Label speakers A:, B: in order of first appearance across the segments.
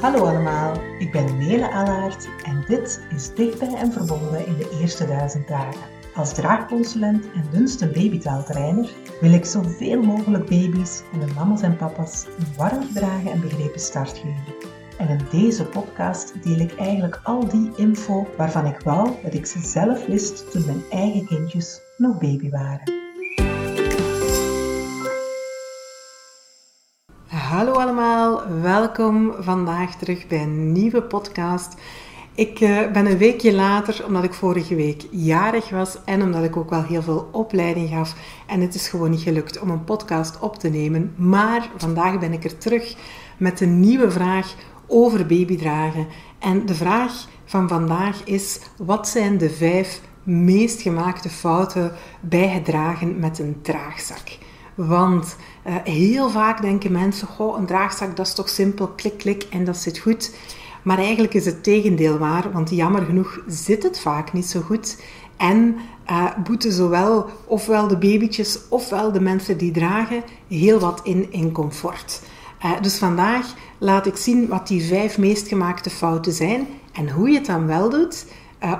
A: Hallo allemaal, ik ben Nele Allaert en dit is Dichtbij en Verbonden in de eerste duizend dagen. Als draagconsulent en Dunsten babytaaltrainer wil ik zoveel mogelijk baby's en hun mama's en papa's een warm gedragen en begrepen start geven. En in deze podcast deel ik eigenlijk al die info waarvan ik wou dat ik ze zelf wist toen mijn eigen kindjes nog baby waren. Hallo allemaal, welkom vandaag terug bij een nieuwe podcast. Ik uh, ben een weekje later, omdat ik vorige week jarig was en omdat ik ook wel heel veel opleiding gaf. En het is gewoon niet gelukt om een podcast op te nemen. Maar vandaag ben ik er terug met een nieuwe vraag over babydragen. En de vraag van vandaag is: wat zijn de vijf meest gemaakte fouten bij het dragen met een draagzak? Want uh, heel vaak denken mensen: goh, een draagzak dat is toch simpel, klik, klik en dat zit goed. Maar eigenlijk is het tegendeel waar, want jammer genoeg zit het vaak niet zo goed. En uh, boeten zowel ofwel de babytjes ofwel de mensen die dragen heel wat in in comfort. Uh, dus vandaag laat ik zien wat die vijf meest gemaakte fouten zijn en hoe je het dan wel doet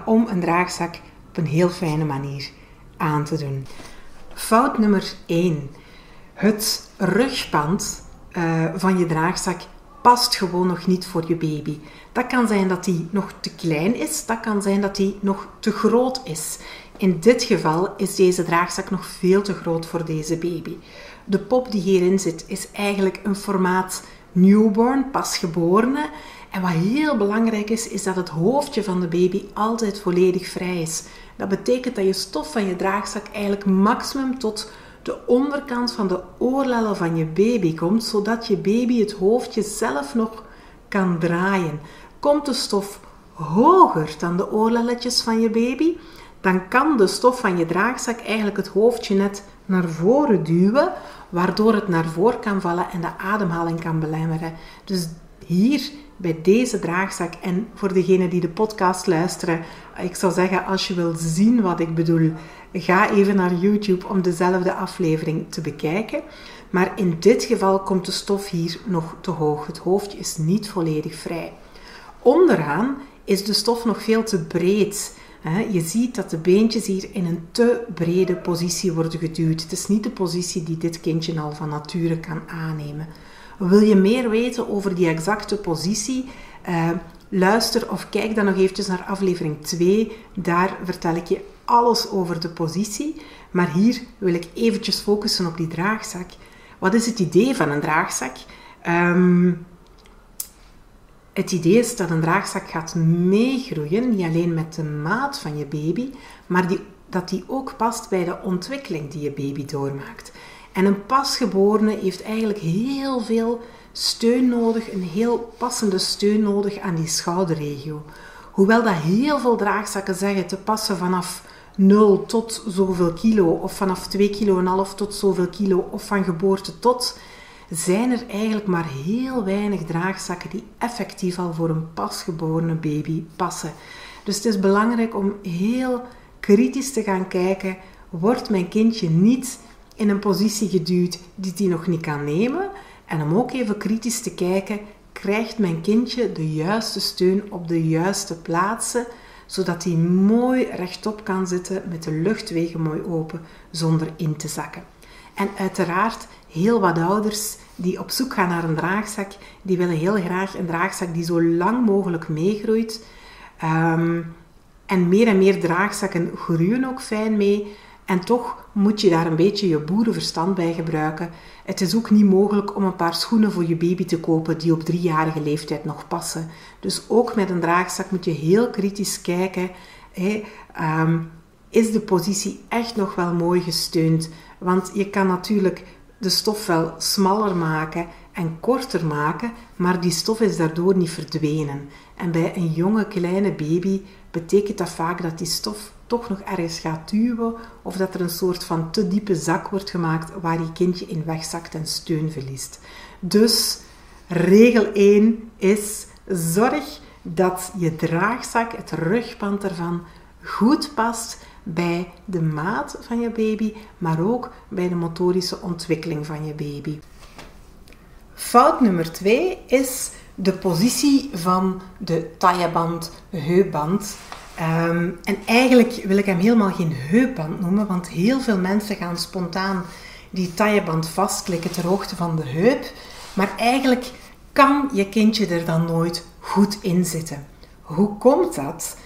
A: om een draagzak op een heel fijne manier aan te doen. Fout nummer 1. Het rugpand uh, van je draagzak past gewoon nog niet voor je baby. Dat kan zijn dat die nog te klein is, dat kan zijn dat die nog te groot is. In dit geval is deze draagzak nog veel te groot voor deze baby. De pop die hierin zit is eigenlijk een formaat newborn, pasgeborene. En wat heel belangrijk is, is dat het hoofdje van de baby altijd volledig vrij is. Dat betekent dat je stof van je draagzak eigenlijk maximum tot de onderkant van de oorlellen van je baby komt, zodat je baby het hoofdje zelf nog kan draaien. Komt de stof hoger dan de oorlelletjes van je baby, dan kan de stof van je draagzak eigenlijk het hoofdje net naar voren duwen, waardoor het naar voren kan vallen en de ademhaling kan belemmeren. Dus hier bij deze draagzak en voor degenen die de podcast luisteren, ik zou zeggen als je wilt zien wat ik bedoel, ga even naar YouTube om dezelfde aflevering te bekijken. Maar in dit geval komt de stof hier nog te hoog. Het hoofdje is niet volledig vrij. Onderaan is de stof nog veel te breed. Je ziet dat de beentjes hier in een te brede positie worden geduwd. Het is niet de positie die dit kindje al van nature kan aannemen. Wil je meer weten over die exacte positie? Uh, luister of kijk dan nog eventjes naar aflevering 2. Daar vertel ik je alles over de positie. Maar hier wil ik eventjes focussen op die draagzak. Wat is het idee van een draagzak? Um, het idee is dat een draagzak gaat meegroeien, niet alleen met de maat van je baby, maar die, dat die ook past bij de ontwikkeling die je baby doormaakt. En een pasgeborene heeft eigenlijk heel veel steun nodig, een heel passende steun nodig aan die schouderregio. Hoewel dat heel veel draagzakken zeggen te passen vanaf 0 tot zoveel kilo, of vanaf 2 kilo en half tot zoveel kilo, of van geboorte tot, zijn er eigenlijk maar heel weinig draagzakken die effectief al voor een pasgeborene baby passen. Dus het is belangrijk om heel kritisch te gaan kijken: wordt mijn kindje niet in een positie geduwd die hij nog niet kan nemen? En om ook even kritisch te kijken: krijgt mijn kindje de juiste steun op de juiste plaatsen? zodat hij mooi rechtop kan zitten met de luchtwegen mooi open zonder in te zakken. En uiteraard heel wat ouders die op zoek gaan naar een draagzak, die willen heel graag een draagzak die zo lang mogelijk meegroeit. Um, en meer en meer draagzakken groeien ook fijn mee. En toch moet je daar een beetje je boerenverstand bij gebruiken. Het is ook niet mogelijk om een paar schoenen voor je baby te kopen die op driejarige leeftijd nog passen. Dus ook met een draagzak moet je heel kritisch kijken. Um, is de positie echt nog wel mooi gesteund? Want je kan natuurlijk de stof wel smaller maken en korter maken, maar die stof is daardoor niet verdwenen. En bij een jonge kleine baby betekent dat vaak dat die stof toch nog ergens gaat duwen of dat er een soort van te diepe zak wordt gemaakt waar je kindje in wegzakt en steun verliest. Dus regel 1 is zorg dat je draagzak, het rugpand ervan, goed past bij de maat van je baby, maar ook bij de motorische ontwikkeling van je baby. Fout nummer 2 is de positie van de tailleband, heupband. Ehm, en eigenlijk wil ik hem helemaal geen heupband noemen, want heel veel mensen gaan spontaan die tailleband vastklikken ter hoogte van de heup. Maar eigenlijk kan je kindje er dan nooit goed in zitten. Hoe komt dat?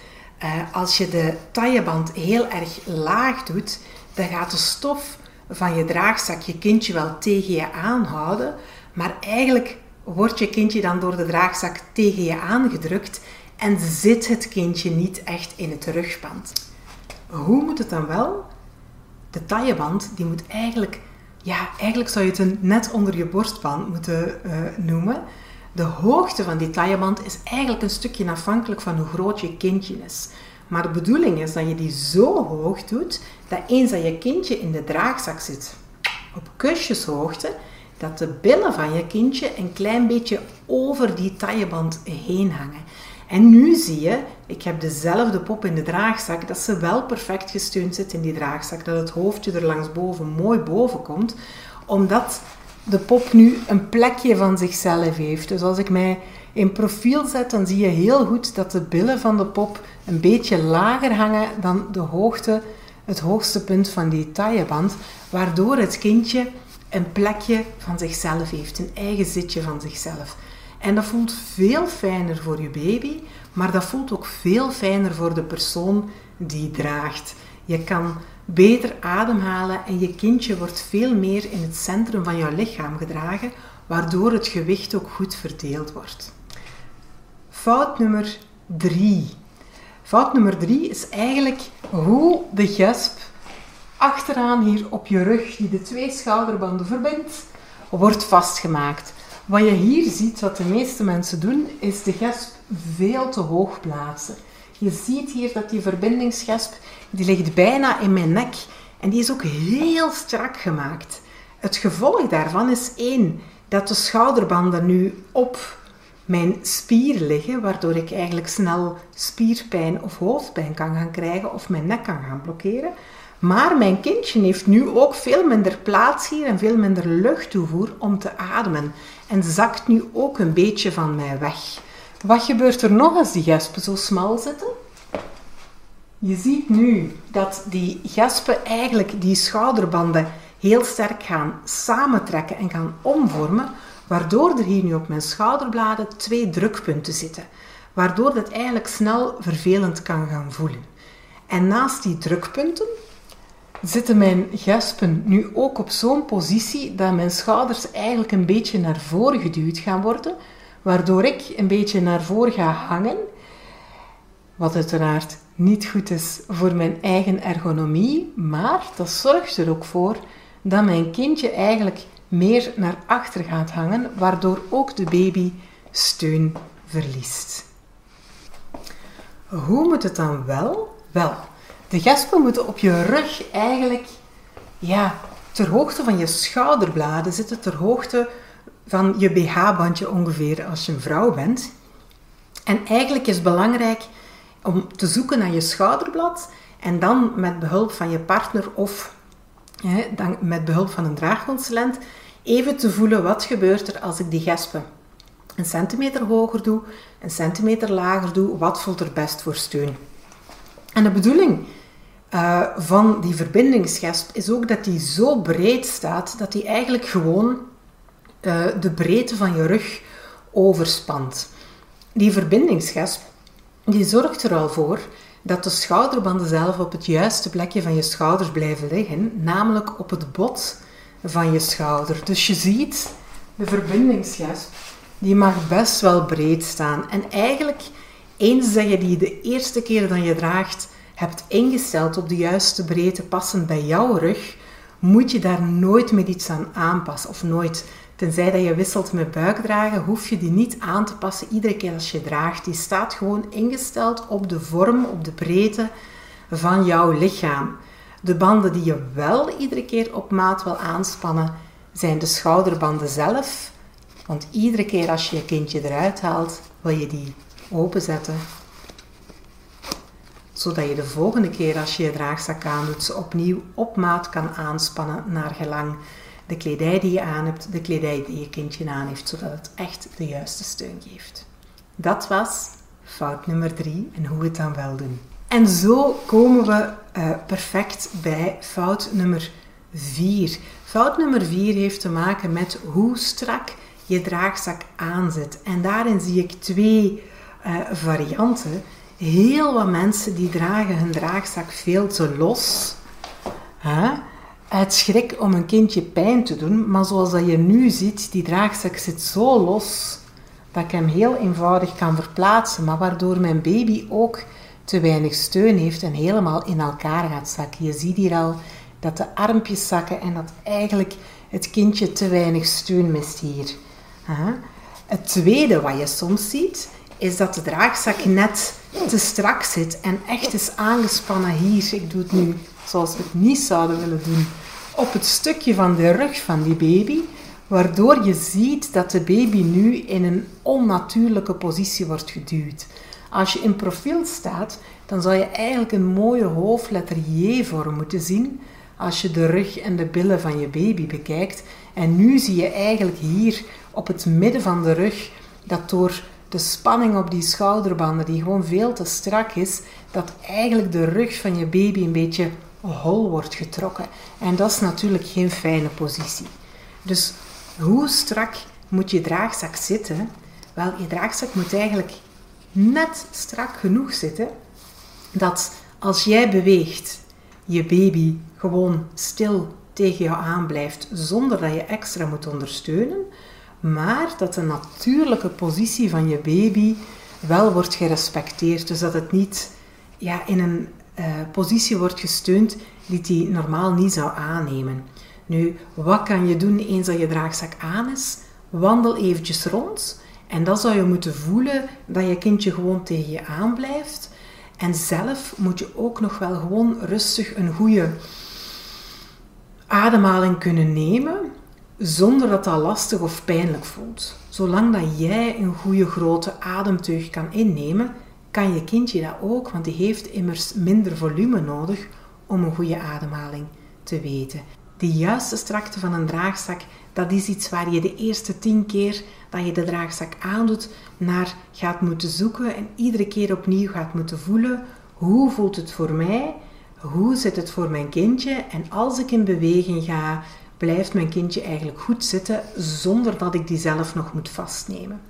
A: Uh, als je de tailleband heel erg laag doet, dan gaat de stof van je draagzak je kindje wel tegen je aanhouden, maar eigenlijk wordt je kindje dan door de draagzak tegen je aangedrukt en zit het kindje niet echt in het rugband. Hoe moet het dan wel? De tailleband die moet eigenlijk, ja, eigenlijk zou je het een net onder je borstband moeten uh, noemen. De hoogte van die tailleband is eigenlijk een stukje afhankelijk van hoe groot je kindje is. Maar de bedoeling is dat je die zo hoog doet dat eens dat je kindje in de draagzak zit op kusjeshoogte, dat de billen van je kindje een klein beetje over die tailleband heen hangen. En nu zie je, ik heb dezelfde pop in de draagzak, dat ze wel perfect gesteund zit in die draagzak. Dat het hoofdje er langsboven mooi boven komt, omdat de pop nu een plekje van zichzelf heeft. Dus als ik mij in profiel zet, dan zie je heel goed dat de billen van de pop een beetje lager hangen dan de hoogte, het hoogste punt van die tailleband, waardoor het kindje een plekje van zichzelf heeft, een eigen zitje van zichzelf. En dat voelt veel fijner voor je baby, maar dat voelt ook veel fijner voor de persoon die draagt. Je kan beter ademhalen en je kindje wordt veel meer in het centrum van jouw lichaam gedragen, waardoor het gewicht ook goed verdeeld wordt. Fout nummer 3. Fout nummer 3 is eigenlijk hoe de gesp achteraan hier op je rug, die de twee schouderbanden verbindt, wordt vastgemaakt. Wat je hier ziet, wat de meeste mensen doen, is de gesp veel te hoog plaatsen. Je ziet hier dat die verbindingsgesp, die ligt bijna in mijn nek en die is ook heel strak gemaakt. Het gevolg daarvan is één, dat de schouderbanden nu op mijn spier liggen, waardoor ik eigenlijk snel spierpijn of hoofdpijn kan gaan krijgen of mijn nek kan gaan blokkeren. Maar mijn kindje heeft nu ook veel minder plaats hier en veel minder luchttoevoer om te ademen en zakt nu ook een beetje van mij weg. Wat gebeurt er nog als die gespen zo smal zitten? Je ziet nu dat die gespen eigenlijk die schouderbanden heel sterk gaan samentrekken en gaan omvormen, waardoor er hier nu op mijn schouderbladen twee drukpunten zitten, waardoor dat eigenlijk snel vervelend kan gaan voelen. En naast die drukpunten zitten mijn gespen nu ook op zo'n positie dat mijn schouders eigenlijk een beetje naar voren geduwd gaan worden, waardoor ik een beetje naar voren ga hangen, wat uiteraard niet goed is voor mijn eigen ergonomie, maar dat zorgt er ook voor dat mijn kindje eigenlijk meer naar achter gaat hangen, waardoor ook de baby steun verliest. Hoe moet het dan wel? Wel, de gespen moeten op je rug eigenlijk ja, ter hoogte van je schouderbladen zitten, ter hoogte van je BH-bandje ongeveer als je een vrouw bent. En eigenlijk is het belangrijk om te zoeken naar je schouderblad en dan met behulp van je partner of hè, dan met behulp van een draagconsulent even te voelen wat gebeurt er als ik die gespen een centimeter hoger doe, een centimeter lager doe, wat voelt er best voor steun. En de bedoeling uh, van die verbindingsgesp is ook dat die zo breed staat dat die eigenlijk gewoon uh, de breedte van je rug overspant. Die verbindingsgesp die zorgt er al voor dat de schouderbanden zelf op het juiste plekje van je schouders blijven liggen, namelijk op het bot van je schouder. Dus je ziet, de verbindingsgesp, die mag best wel breed staan. En eigenlijk, eens dat je die de eerste keer dat je draagt, hebt ingesteld op de juiste breedte passend bij jouw rug, moet je daar nooit meer iets aan aanpassen. Of nooit. Tenzij dat je wisselt met buikdragen, hoef je die niet aan te passen iedere keer als je draagt. Die staat gewoon ingesteld op de vorm, op de breedte van jouw lichaam. De banden die je wel iedere keer op maat wil aanspannen, zijn de schouderbanden zelf. Want iedere keer als je je kindje eruit haalt, wil je die openzetten zodat je de volgende keer als je je draagzak aandoet, ze opnieuw op maat kan aanspannen naar gelang de kledij die je aan hebt, de kledij die je kindje aan heeft, zodat het echt de juiste steun geeft. Dat was fout nummer drie en hoe we het dan wel doen. En zo komen we uh, perfect bij fout nummer vier. Fout nummer vier heeft te maken met hoe strak je draagzak aanzet. En daarin zie ik twee uh, varianten. Heel wat mensen die dragen hun draagzak veel te los. Huh? Uit schrik om een kindje pijn te doen. Maar zoals dat je nu ziet, die draagzak zit zo los dat ik hem heel eenvoudig kan verplaatsen. Maar waardoor mijn baby ook te weinig steun heeft en helemaal in elkaar gaat zakken. Je ziet hier al dat de armpjes zakken en dat eigenlijk het kindje te weinig steun mist hier. Het tweede wat je soms ziet, is dat de draagzak net te strak zit en echt is aangespannen hier. Ik doe het nu zoals we het niet zouden willen doen. Op het stukje van de rug van die baby, waardoor je ziet dat de baby nu in een onnatuurlijke positie wordt geduwd. Als je in profiel staat, dan zou je eigenlijk een mooie hoofdletter J-vorm moeten zien als je de rug en de billen van je baby bekijkt. En nu zie je eigenlijk hier op het midden van de rug dat door de spanning op die schouderbanden, die gewoon veel te strak is, dat eigenlijk de rug van je baby een beetje hol wordt getrokken. En dat is natuurlijk geen fijne positie. Dus hoe strak moet je draagzak zitten? Wel, je draagzak moet eigenlijk net strak genoeg zitten dat als jij beweegt, je baby gewoon stil tegen jou aanblijft zonder dat je extra moet ondersteunen, maar dat de natuurlijke positie van je baby wel wordt gerespecteerd. Dus dat het niet ja, in een uh, positie wordt gesteund die hij normaal niet zou aannemen. Nu, wat kan je doen eens dat je draagzak aan is? Wandel eventjes rond en dan zou je moeten voelen dat je kindje gewoon tegen je aanblijft. En zelf moet je ook nog wel gewoon rustig een goede ademhaling kunnen nemen zonder dat dat lastig of pijnlijk voelt. Zolang dat jij een goede grote ademteug kan innemen, kan je kindje dat ook, want die heeft immers minder volume nodig om een goede ademhaling te weten. De juiste strakte van een draagzak, dat is iets waar je de eerste tien keer dat je de draagzak aandoet naar gaat moeten zoeken en iedere keer opnieuw gaat moeten voelen hoe voelt het voor mij, hoe zit het voor mijn kindje en als ik in beweging ga, blijft mijn kindje eigenlijk goed zitten zonder dat ik die zelf nog moet vastnemen.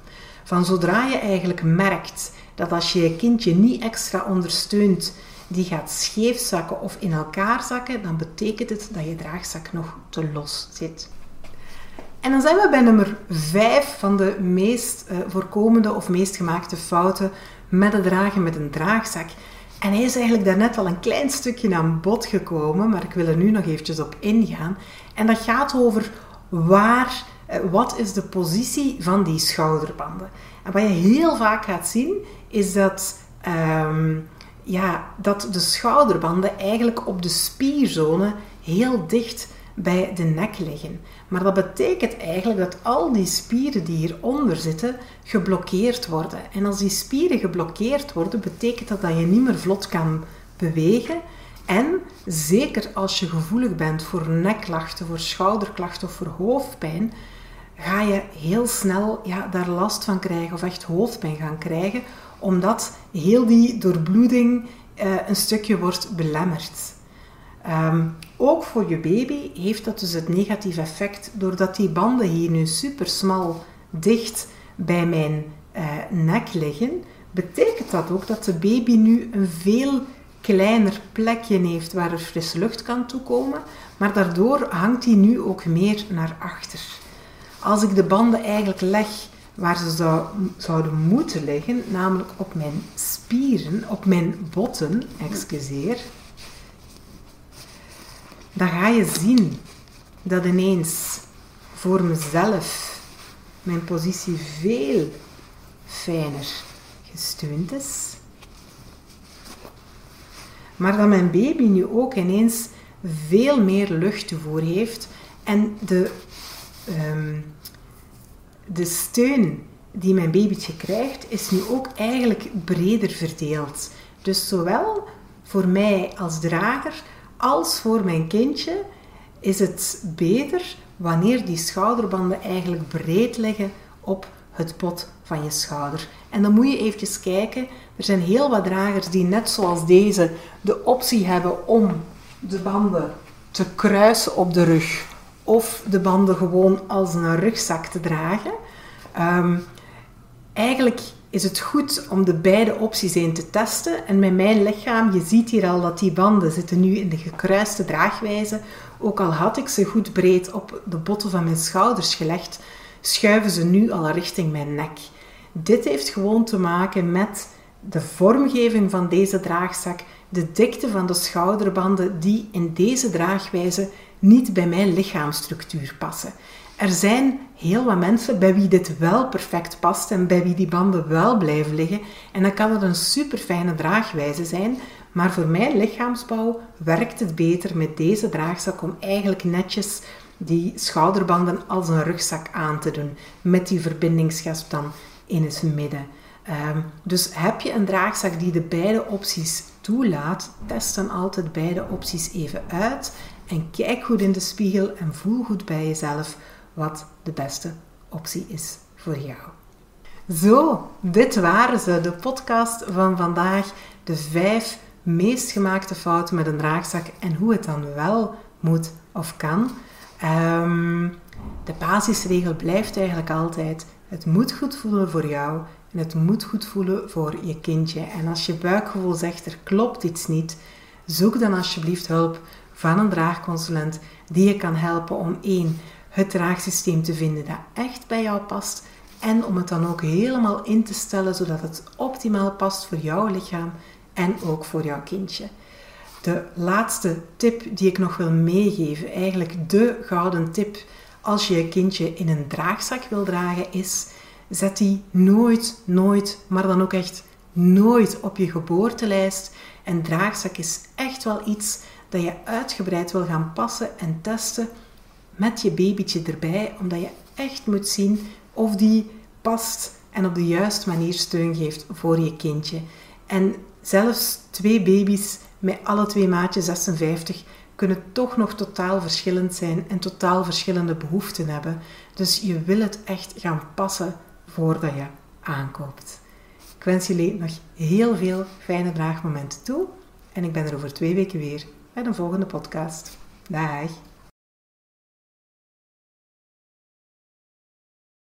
A: Van zodra je eigenlijk merkt dat als je je kindje niet extra ondersteunt, die gaat scheef zakken of in elkaar zakken, dan betekent het dat je draagzak nog te los zit. En dan zijn we bij nummer 5 van de meest uh, voorkomende of meest gemaakte fouten met het dragen met een draagzak. En hij is eigenlijk daarnet al een klein stukje aan bod gekomen, maar ik wil er nu nog eventjes op ingaan. En dat gaat over waar, eh, wat is de positie van die schouderbanden. En wat je heel vaak gaat zien, is dat, um, ja, dat de schouderbanden eigenlijk op de spierzone heel dicht bij de nek liggen. Maar dat betekent eigenlijk dat al die spieren die hieronder zitten geblokkeerd worden. En als die spieren geblokkeerd worden, betekent dat dat je niet meer vlot kan bewegen. En zeker als je gevoelig bent voor nekklachten, voor schouderklachten of voor hoofdpijn, ga je heel snel ja, daar last van krijgen of echt hoofdpijn gaan krijgen, omdat heel die doorbloeding uh, een stukje wordt belemmerd. Um, ook voor je baby heeft dat dus het negatief effect, doordat die banden hier nu super smal dicht bij mijn uh, nek liggen, betekent dat ook dat de baby nu een veel kleiner plekje heeft waar er frisse lucht kan toekomen, maar daardoor hangt hij nu ook meer naar achter. Als ik de banden eigenlijk leg waar ze zou, zouden moeten liggen, namelijk op mijn spieren, op mijn botten, excuseer, dan ga je zien dat ineens voor mezelf mijn positie veel fijner gesteund is. Maar dat mijn baby nu ook ineens veel meer luchttoevoer heeft en de, um, de steun die mijn babytje krijgt, is nu ook eigenlijk breder verdeeld. Dus zowel voor mij als drager als voor mijn kindje is het beter wanneer die schouderbanden eigenlijk breed liggen op het pot van je schouder. En dan moet je eventjes kijken. Er zijn heel wat dragers die net zoals deze de optie hebben om de banden te kruisen op de rug of de banden gewoon als een rugzak te dragen. Ehm, eigenlijk is het goed om de beide opties in te testen. En met mijn lichaam, je ziet hier al dat die banden zitten nu in de gekruiste draagwijze. Ook al had ik ze goed breed op de botten van mijn schouders gelegd, schuiven ze nu al richting mijn nek. Dit heeft gewoon te maken met de vormgeving van deze draagzak, de dikte van de schouderbanden die in deze draagwijze niet bij mijn lichaamsstructuur passen. Er zijn heel wat mensen bij wie dit wel perfect past en bij wie die banden wel blijven liggen. En dan kan het een super fijne draagwijze zijn. Maar voor mijn lichaamsbouw werkt het beter met deze draagzak om eigenlijk netjes die schouderbanden als een rugzak aan te doen. Met die verbindingsgesp dan in het midden. Ehm, dus heb je een draagzak die de beide opties toelaat, test dan altijd beide opties even uit en kijk goed in de spiegel en voel goed bij jezelf wat de beste optie is voor jou. Zo, dit waren ze, de podcast van vandaag. De vijf meest gemaakte fouten met een draagzak en hoe het dan wel moet of kan. Ehm, de basisregel blijft eigenlijk altijd: het moet goed voelen voor jou en het moet goed voelen voor je kindje. En als je buikgevoel zegt er klopt iets niet, zoek dan alsjeblieft hulp van een draagconsulent die je kan helpen om één het draagsysteem te vinden dat echt bij jou past en om het dan ook helemaal in te stellen zodat het optimaal past voor jouw lichaam en ook voor jouw kindje. De laatste tip die ik nog wil meegeven, eigenlijk de gouden tip als je je kindje in een draagzak wil dragen, is zet die nooit, nooit, maar dan ook echt nooit op je geboortelijst. En draagzak is echt wel iets dat je uitgebreid wil gaan passen en testen met je babytje erbij, omdat je echt moet zien of die past en op de juiste manier steun geeft voor je kindje. En zelfs twee baby's met alle twee maatjes 56 kunnen toch nog totaal verschillend zijn en totaal verschillende behoeften hebben. Dus je wil het echt gaan passen voordat je aankoopt. Ik wens jullie nog heel veel fijne draagmomenten toe en ik ben er over twee weken weer met een volgende podcast. Dag!